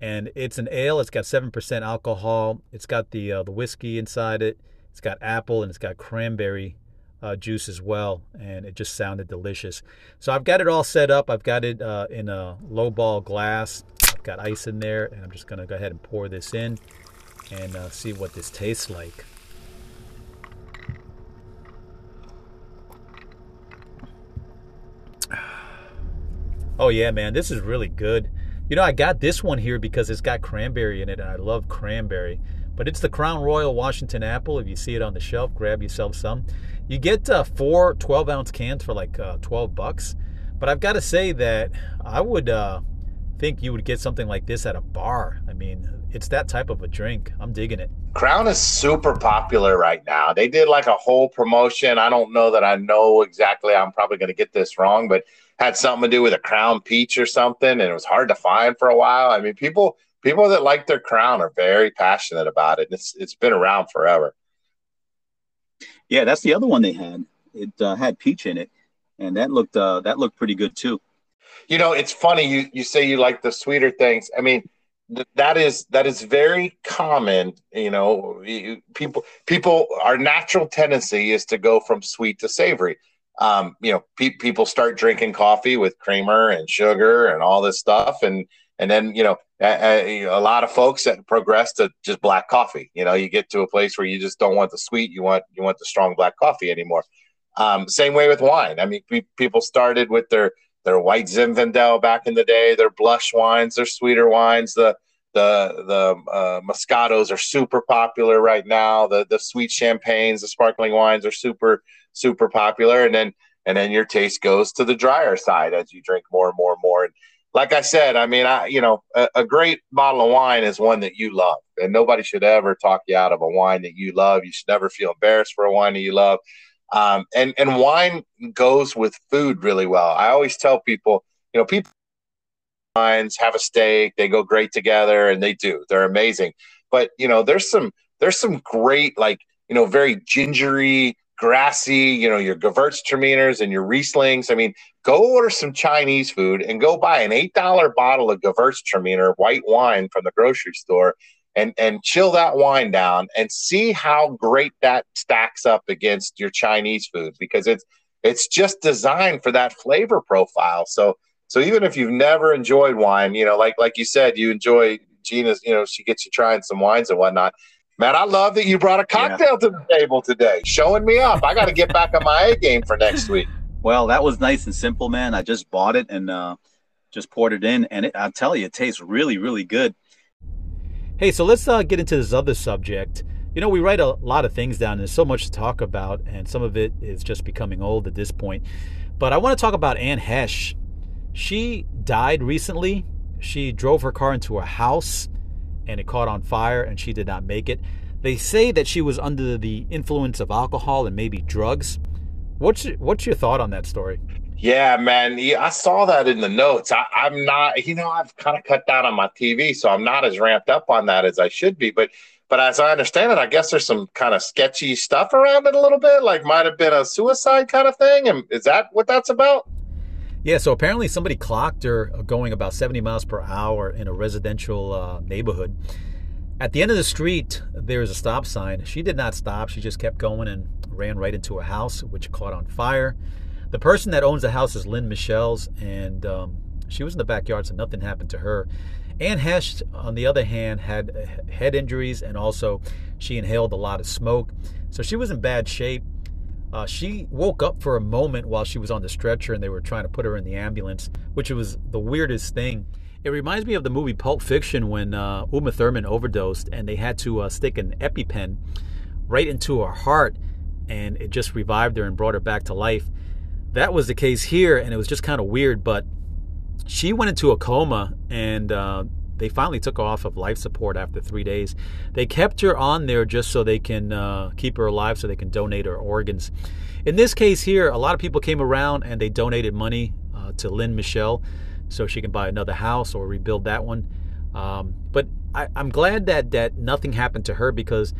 and it's an ale. It's got seven percent alcohol. It's got the uh, the whiskey inside it. It's got apple and it's got cranberry uh, juice as well, and it just sounded delicious. So I've got it all set up. I've got it uh, in a low ball glass. I've got ice in there, and I'm just gonna go ahead and pour this in and uh, see what this tastes like. Oh yeah, man, this is really good. You know, I got this one here because it's got cranberry in it, and I love cranberry. But it's the Crown Royal Washington Apple. If you see it on the shelf, grab yourself some. You get uh, four 12 ounce cans for like uh, 12 bucks. But I've got to say that I would uh, think you would get something like this at a bar. I mean, it's that type of a drink. I'm digging it. Crown is super popular right now. They did like a whole promotion. I don't know that I know exactly. I'm probably going to get this wrong, but had something to do with a Crown Peach or something, and it was hard to find for a while. I mean, people people that like their Crown are very passionate about it. It's it's been around forever. Yeah, that's the other one they had. It uh, had peach in it, and that looked uh, that looked pretty good too. You know, it's funny you you say you like the sweeter things. I mean, th- that is that is very common. You know, you, people people our natural tendency is to go from sweet to savory. Um, you know, pe- people start drinking coffee with creamer and sugar and all this stuff, and and then you know a, a, lot of folks that progress to just black coffee. You know, you get to a place where you just don't want the sweet, you want you want the strong black coffee anymore. Um, same way with wine. I mean, pe- people started with their their white Zinfandel back in the day, their blush wines, their sweeter wines. The the the uh, Moscatos are super popular right now. The the sweet champagnes, the sparkling wines are super super popular, and then and then your taste goes to the drier side as you drink more and more and more. And like I said, I mean, I you know, a, a, great bottle of wine is one that you love, and nobody should ever talk you out of a wine that you love. You should never feel embarrassed for a wine that you love. Um, and and wine goes with food really well. I always tell people, you know, people wines have a steak, they go great together, and they do. They're amazing. But you know, there's some there's some great like you know very gingery grassy, you know, your Gewürztraminers and your Rieslings. I mean, go order some Chinese food and go buy an $8 bottle of Gewürztraminer white wine from the grocery store and, and chill that wine down and see how great that stacks up against your Chinese food because it's, it's just designed for that flavor profile. So, so even if you've never enjoyed wine, you know, like, like you said, you enjoy Gina's, you know, she gets you trying some wines and whatnot Man, I love that you brought a cocktail yeah. to the table today, showing me up. I got to get back on my A game for next week. Well, that was nice and simple, man. I just bought it and uh, just poured it in, and it, I tell you, it tastes really, really good. Hey, so let's uh, get into this other subject. You know, we write a lot of things down, and there's so much to talk about, and some of it is just becoming old at this point. But I want to talk about Anne Heche. She died recently. She drove her car into a house and it caught on fire and she did not make it. They say that she was under the influence of alcohol and maybe drugs. What's your, what's your thought on that story? Yeah, man. I saw that in the notes. I, I'm not, you know, I've kind of cut down on my TV, so I'm not as ramped up on that as I should be. But but as I understand it, I guess there's some kind of sketchy stuff around it a little bit, like might have been a suicide kind of thing. And is that what that's about? Yeah, so apparently somebody clocked her going about 70 miles per hour in a residential uh, neighborhood. At the end of the street, there's a stop sign. She did not stop. She just kept going and ran right into a house, which caught on fire. The person that owns the house is Lynne Mishele's, and um, she was in the backyard, so nothing happened to her. Anne Heche, on the other hand, had head injuries, and also she inhaled a lot of smoke. So she was in bad shape. Uh, she woke up for a moment while she was on the stretcher and they were trying to put her in the ambulance, which was the weirdest thing. It reminds me of the movie Pulp Fiction when uh, Uma Thurman overdosed and they had to uh, stick an EpiPen right into her heart and it just revived her and brought her back to life. That was the case here and it was just kind of weird, but she went into a coma and uh, they finally took her off of life support after three days. They kept her on there just so they can uh, keep her alive, so they can donate her organs. In this case here, a lot of people came around and they donated money uh, to Lynne Mishele so she can buy another house or rebuild that one. Um, but I, I'm glad that that nothing happened to her because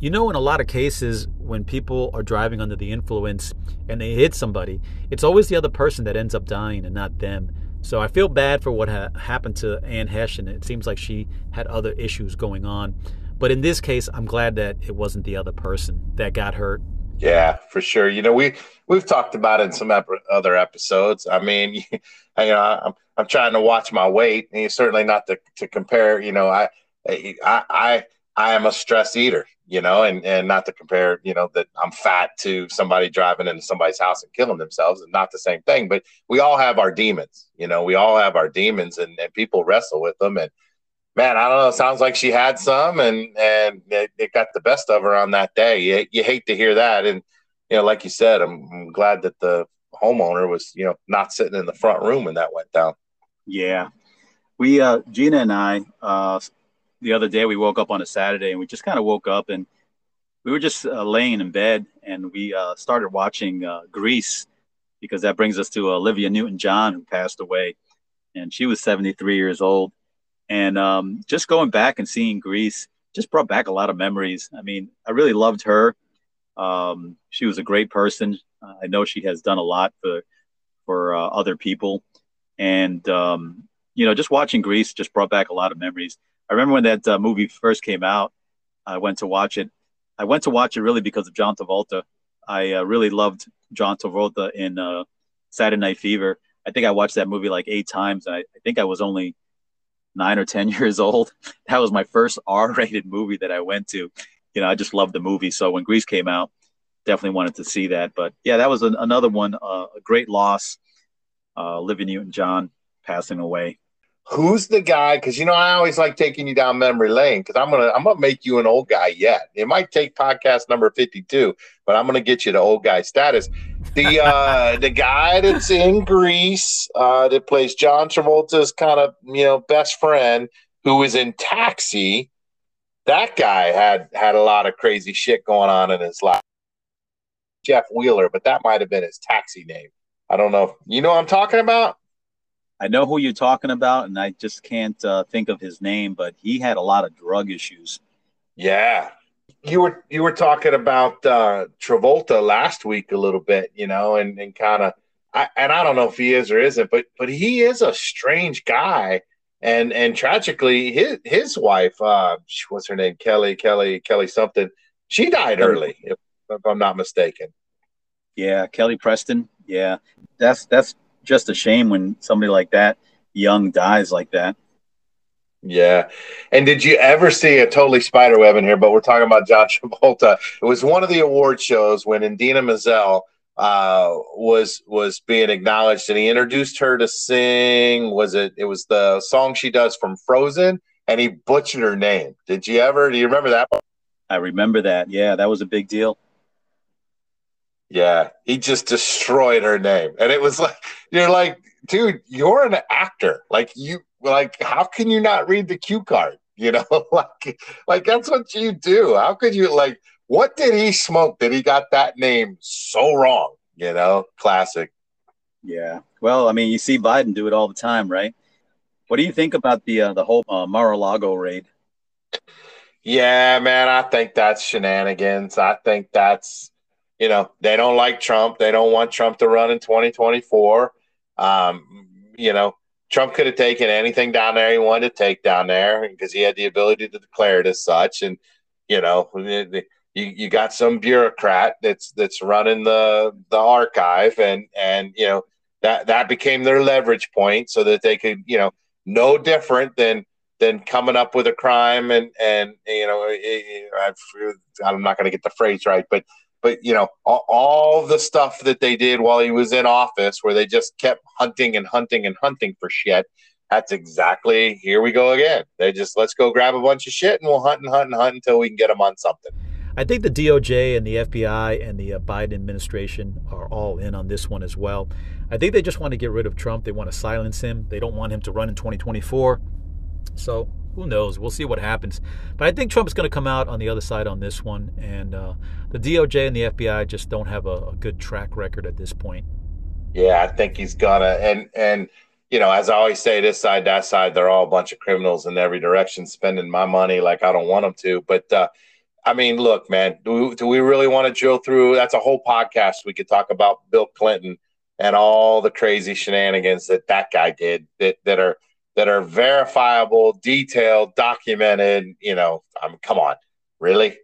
you know, in a lot of cases, when people are driving under the influence and they hit somebody, it's always the other person that ends up dying and not them. So I feel bad for what ha- happened to Anne Heche, and it seems like she had other issues going on. But in this case, I'm glad that it wasn't the other person that got hurt. Yeah, for sure. You know, we we've talked about it in some ep- other episodes. I mean, you know, I'm I'm trying to watch my weight, and certainly not to to compare. You know, I I I I am a stress eater you know, and and not to compare, you know, that I'm fat to somebody driving into somebody's house and killing themselves, and not the same thing. But we all have our demons, you know, we all have our demons, and, and people wrestle with them. And man, I don't know, sounds like she had some, and and it, it got the best of her on that day. You, you hate to hear that, and you know, like you said, I'm, I'm glad that the homeowner was, you know, not sitting in the front room when that went down. Yeah, we uh, Gina and I uh, the other day we woke up on a Saturday and we just kind of woke up and we were just uh, laying in bed and we uh, started watching uh, Grease because that brings us to Olivia Newton-John who passed away and she was 73 years old and um, just going back and seeing Grease just brought back a lot of memories. I mean, I really loved her. Um, she was a great person. I know she has done a lot for for uh, other people, and um, you know, just watching Grease just brought back a lot of memories. I remember when that uh, movie first came out. I went to watch it. I went to watch it really because of John Travolta. I uh, really loved John Travolta in uh, Saturday Night Fever. I think I watched that movie like eight times. I, I think I was only nine or ten years old. That was my first R-rated movie that I went to. You know, I just loved the movie. So when Grease came out, definitely wanted to see that. But yeah, that was an, another one. Uh, a great loss. Uh, Olivia Newton-John passing away who's the guy? Because you know, I always like taking you down memory lane because I'm gonna I'm gonna make you an old guy yet. It might take podcast number 52, but I'm gonna get you to old guy status. The uh the guy that's in Grease uh, that plays John Travolta's kind of you know best friend, who is in Taxi. That guy had had a lot of crazy shit going on in his life. Jeff Wheeler, but that might have been his taxi name. I don't know. You know what I'm talking about? I know who you're talking about, and I just can't uh, think of his name, but he had a lot of drug issues. Yeah, you were you were talking about uh, Travolta last week a little bit, you know, and and kind of, and I don't know if he is or isn't, but but he is a strange guy, and and tragically, his his wife, uh, what's her name, Kelly, Kelly, Kelly something, she died early, if, if I'm not mistaken. Yeah, Kelly Preston. Yeah, that's that's just a shame when somebody like that young dies like that. Yeah. And did you ever see a totally spiderweb in here? But we're talking about John Travolta. It was one of the award shows when Idina Menzel uh, was was being acknowledged, and he introduced her to sing. Was it? It was the song she does from Frozen, and he butchered her name. Did you ever? Do you remember that? I remember that. Yeah, that was a big deal. Yeah, he just destroyed her name, and it was like you're like, dude, you're an actor. Like you, like how can you not read the cue card? You know, like like that's what you do. How could you like? What did he smoke that he got that name so wrong? You know, classic. Yeah. Well, I mean, you see Biden do it all the time, right? What do you think about the uh, the whole uh, Mar-a-Lago raid? Yeah, man, I think that's shenanigans. I think that's you know they don't like Trump. They don't want Trump to run in 2024. Um, you know, Trump could have taken anything down there he wanted to take down there because he had the ability to declare it as such. And you know, you you got some bureaucrat that's that's running the the archive, and and you know that that became their leverage point so that they could you know no different than than coming up with a crime and and you know I'm not going to get the phrase right, but but you know all, all, the stuff that they did while he was in office where they just kept hunting and hunting and hunting for shit that's exactly here we go again they just let's go grab a bunch of shit and we'll hunt and hunt and hunt until we can get them on something I think the DOJ and the FBI and the uh, Biden administration are all in on this one as well. I think they just want to get rid of Trump. They want to silence him. They don't want him to run in 2024. So who knows? We'll see what happens. But I think Trump is going to come out on the other side on this one, and uh, the DOJ and the FBI just don't have a, a, good track record at this point. Yeah, I think he's gonna, and and you know, as I always say, this side, that side, they're all a bunch of criminals in every direction, spending my money like I don't want them to. But uh, I mean, look, man, do we, do we really want to drill through? That's a whole podcast. We could talk about Bill Clinton and all the crazy shenanigans that that guy did that that are that are verifiable, detailed, documented. You know, I mean, come on, really?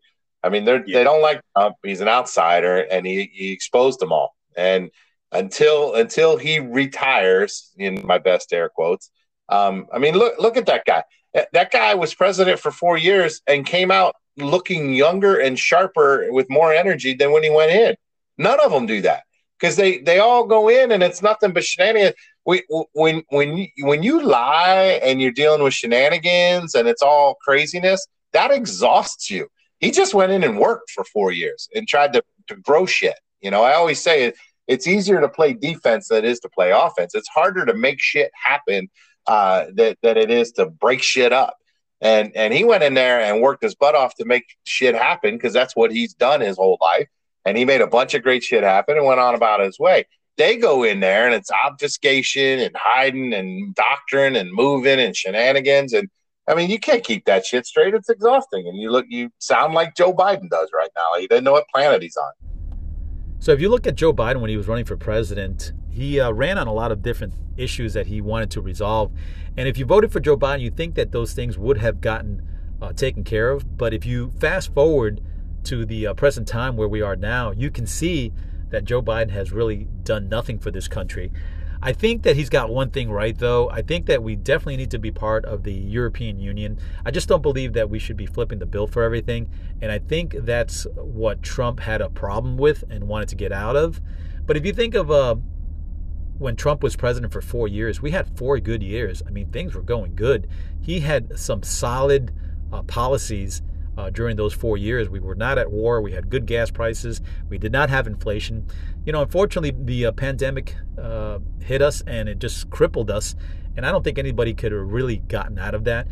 I mean, they're yeah. they don't like Trump. He's an outsider, and he, he exposed them all. And until until he retires, in my best air quotes. Um, I mean, look look at that guy. That guy was president for four years and came out looking younger and sharper with more energy than when he went in. None of them do that because they they all go in and it's nothing but shenanigans. When when you, when you lie and you're dealing with shenanigans and it's all craziness, that exhausts you. He just went in and worked for four years and tried to, to grow shit. You know, I always say it's easier to play defense than it is to play offense. It's harder to make shit happen uh, that than it is to break shit up. And and he went in there and worked his butt off to make shit happen because that's what he's done his whole life. And he made a bunch of great shit happen and went on about his way. They go in there and it's obfuscation and hiding and doctrine and moving and shenanigans and I mean, you can't keep that shit straight. It's exhausting. And you look, you sound like Joe Biden does right now. He doesn't know what planet he's on. So if you look at Joe Biden when he was running for president, he uh, ran on a lot of different issues that he wanted to resolve. And if you voted for Joe Biden, you think that those things would have gotten uh, taken care of. But if you fast forward to the uh, present time where we are now, you can see that Joe Biden has really done nothing for this country. I think that he's got one thing right, though. I think that we definitely need to be part of the European Union. I just don't believe that we should be flipping the bill for everything. And I think that's what Trump had a problem with and wanted to get out of. But if you think of uh, when Trump was president for four years, we had four good years. I mean, things were going good. He had some solid uh, policies uh, during those four years. We were not at war. We had good gas prices. We did not have inflation. You know, unfortunately, the uh, pandemic uh, hit us and it just crippled us. And I don't think anybody could have really gotten out of that.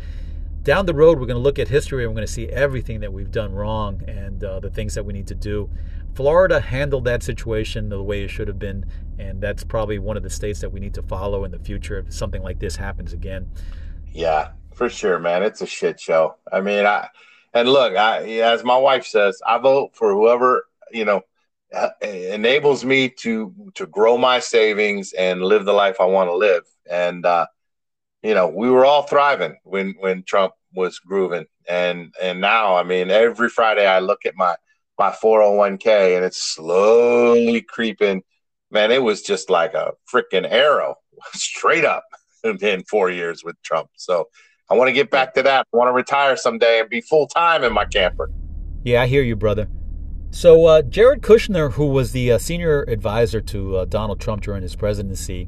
Down the road, we're going to look at history and we're going to see everything that we've done wrong and uh, the things that we need to do. Florida handled that situation the way it should have been, and that's probably one of the states that we need to follow in the future if something like this happens again. Yeah, for sure, man. It's a shit show. I mean, I and look, I, as my wife says, I vote for whoever you know enables me to to grow my savings and live the life I want to live. And uh, you know, we were all thriving when when Trump was grooving, and and now, I mean, every Friday I look at my my 401k and it's slowly creeping. Man, it was just like a freaking arrow straight up in four years with Trump. So I want to get back to that. I want to retire someday and be full time in my camper. Yeah, I hear you, brother. So, uh, Jared Kushner, who was the uh, senior advisor to uh, Donald Trump during his presidency,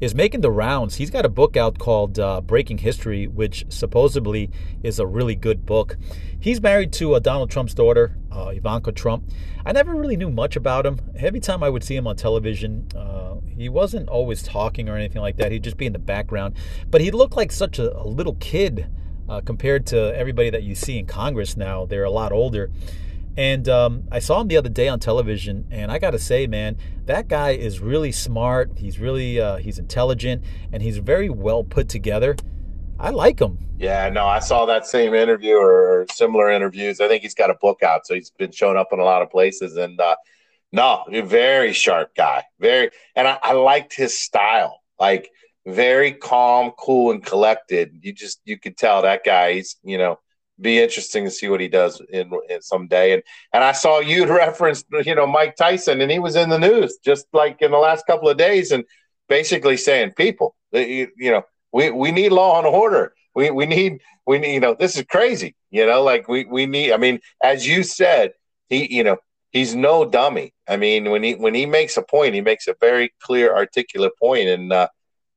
is making the rounds. He's got a book out called uh, Breaking History, which supposedly is a really good book. He's married to uh, Donald Trump's daughter, uh, Ivanka Trump. I never really knew much about him. Every time I would see him on television, uh, he wasn't always talking or anything like that. He'd just be in the background. But he looked like such a, a little kid uh, compared to everybody that you see in Congress now. They're a lot older. And um, I saw him the other day on television, and I got to say, man, that guy is really smart. He's really uh, he's intelligent, and he's very well put together. I like him. Yeah, no, I saw that same interview or similar interviews. I think he's got a book out, so he's been showing up in a lot of places. And uh, no, very sharp guy, very, and I, I liked his style, like very calm, cool, and collected. You just you could tell that guy. He's you know be interesting to see what he does in, in someday. And and I saw you'd referenced you know Mike Tyson, and he was in the news just like in the last couple of days, and basically saying people, you, you know, we we need law and order. We we need we need you know this is crazy. You know, like we we need. I mean, as you said, he you know he's no dummy. I mean, when he when he makes a point, he makes a very clear, articulate point, and. uh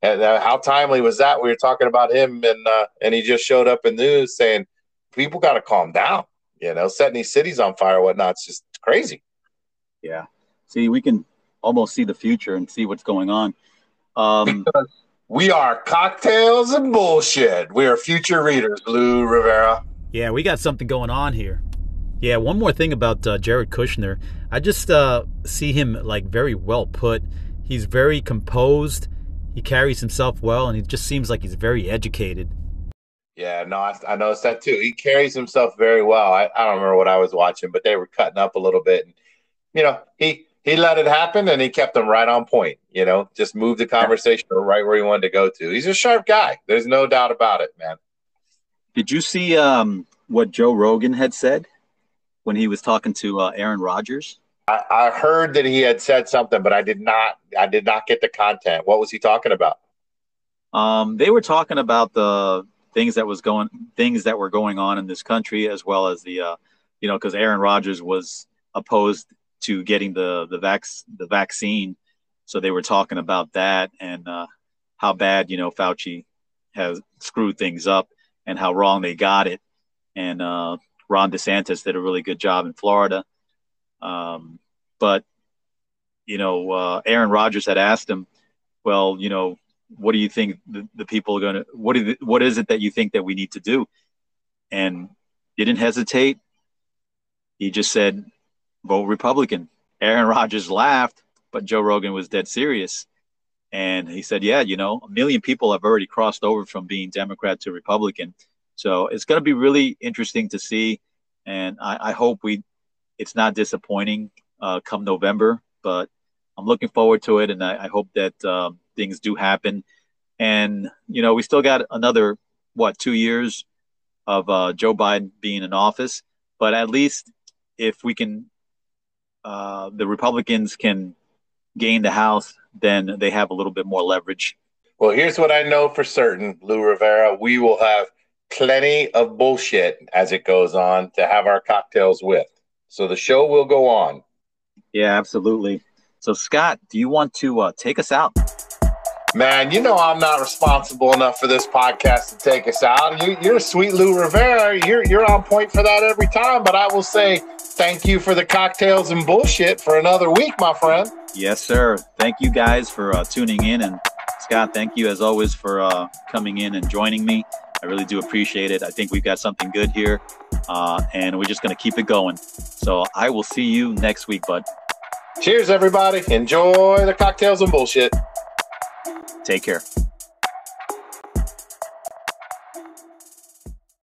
and uh, how timely was that? We were talking about him, and uh, and he just showed up in the news saying, people got to calm down. You know, setting these cities on fire, whatnot, it's just crazy. Yeah. See, we can almost see the future and see what's going on. Um, we are cocktails and bullshit. We are future readers, Lou Rivera. Yeah, we got something going on here. Yeah, one more thing about uh, Jared Kushner. I just uh, see him like very well put. He's very composed. he carries himself well, and he just seems like he's very educated. Yeah, no, I, I noticed that too. He carries himself very well. I, I don't remember what I was watching, but they were cutting up a little bit. And, you know, he he let it happen and he kept them right on point. You know, just moved the conversation right where he wanted to go to. He's a sharp guy. There's no doubt about it, man. Did you see um, what Joe Rogan had said when he was talking to uh, Aaron Rodgers? I, I heard that he had said something, but I did not. I did not get the content. What was he talking about? Um, they were talking about the things that was going, things that were going on in this country, as well as the, uh, you know, because Aaron Rodgers was opposed to getting the the vac the vaccine, so they were talking about that and uh, how bad you know Fauci has screwed things up and how wrong they got it. And uh, Ron DeSantis did a really good job in Florida. Um, but, you know, uh, Aaron Rodgers had asked him, well, you know, what do you think the, the people are going to, what, is what is it that you think that we need to do? And didn't hesitate. He just said, vote Republican. Aaron Rodgers laughed, but Joe Rogan was dead serious. And he said, yeah, you know, a million people have already crossed over from being Democrat to Republican. So it's going to be really interesting to see. And I, I hope we, it's not disappointing uh, come November, but I'm looking forward to it. And I, I hope that um, things do happen. And, you know, we still got another, what, two years of uh, Joe Biden being in office. But at least if we can, uh, the Republicans can gain the House, then they have a little bit more leverage. Well, here's what I know for certain, Lou Rivera. We will have plenty of bullshit as it goes on to have our cocktails with. So the show will go on. Yeah, absolutely. So, Scott, do you want to uh, take us out? Man, you know I'm not responsible enough for this podcast to take us out. You, are sweet Lou Rivera. You're you're on point for that every time. But I will say thank you for the cocktails and bullshit for another week, my friend. Yes, sir. Thank you guys for uh, tuning in, and Scott, thank you as always for uh, coming in and joining me. I really do appreciate it. I think we've got something good here, uh, and we're just going to keep it going. So I will see you next week, bud. Cheers, everybody. Enjoy the cocktails and bullshit. Take care.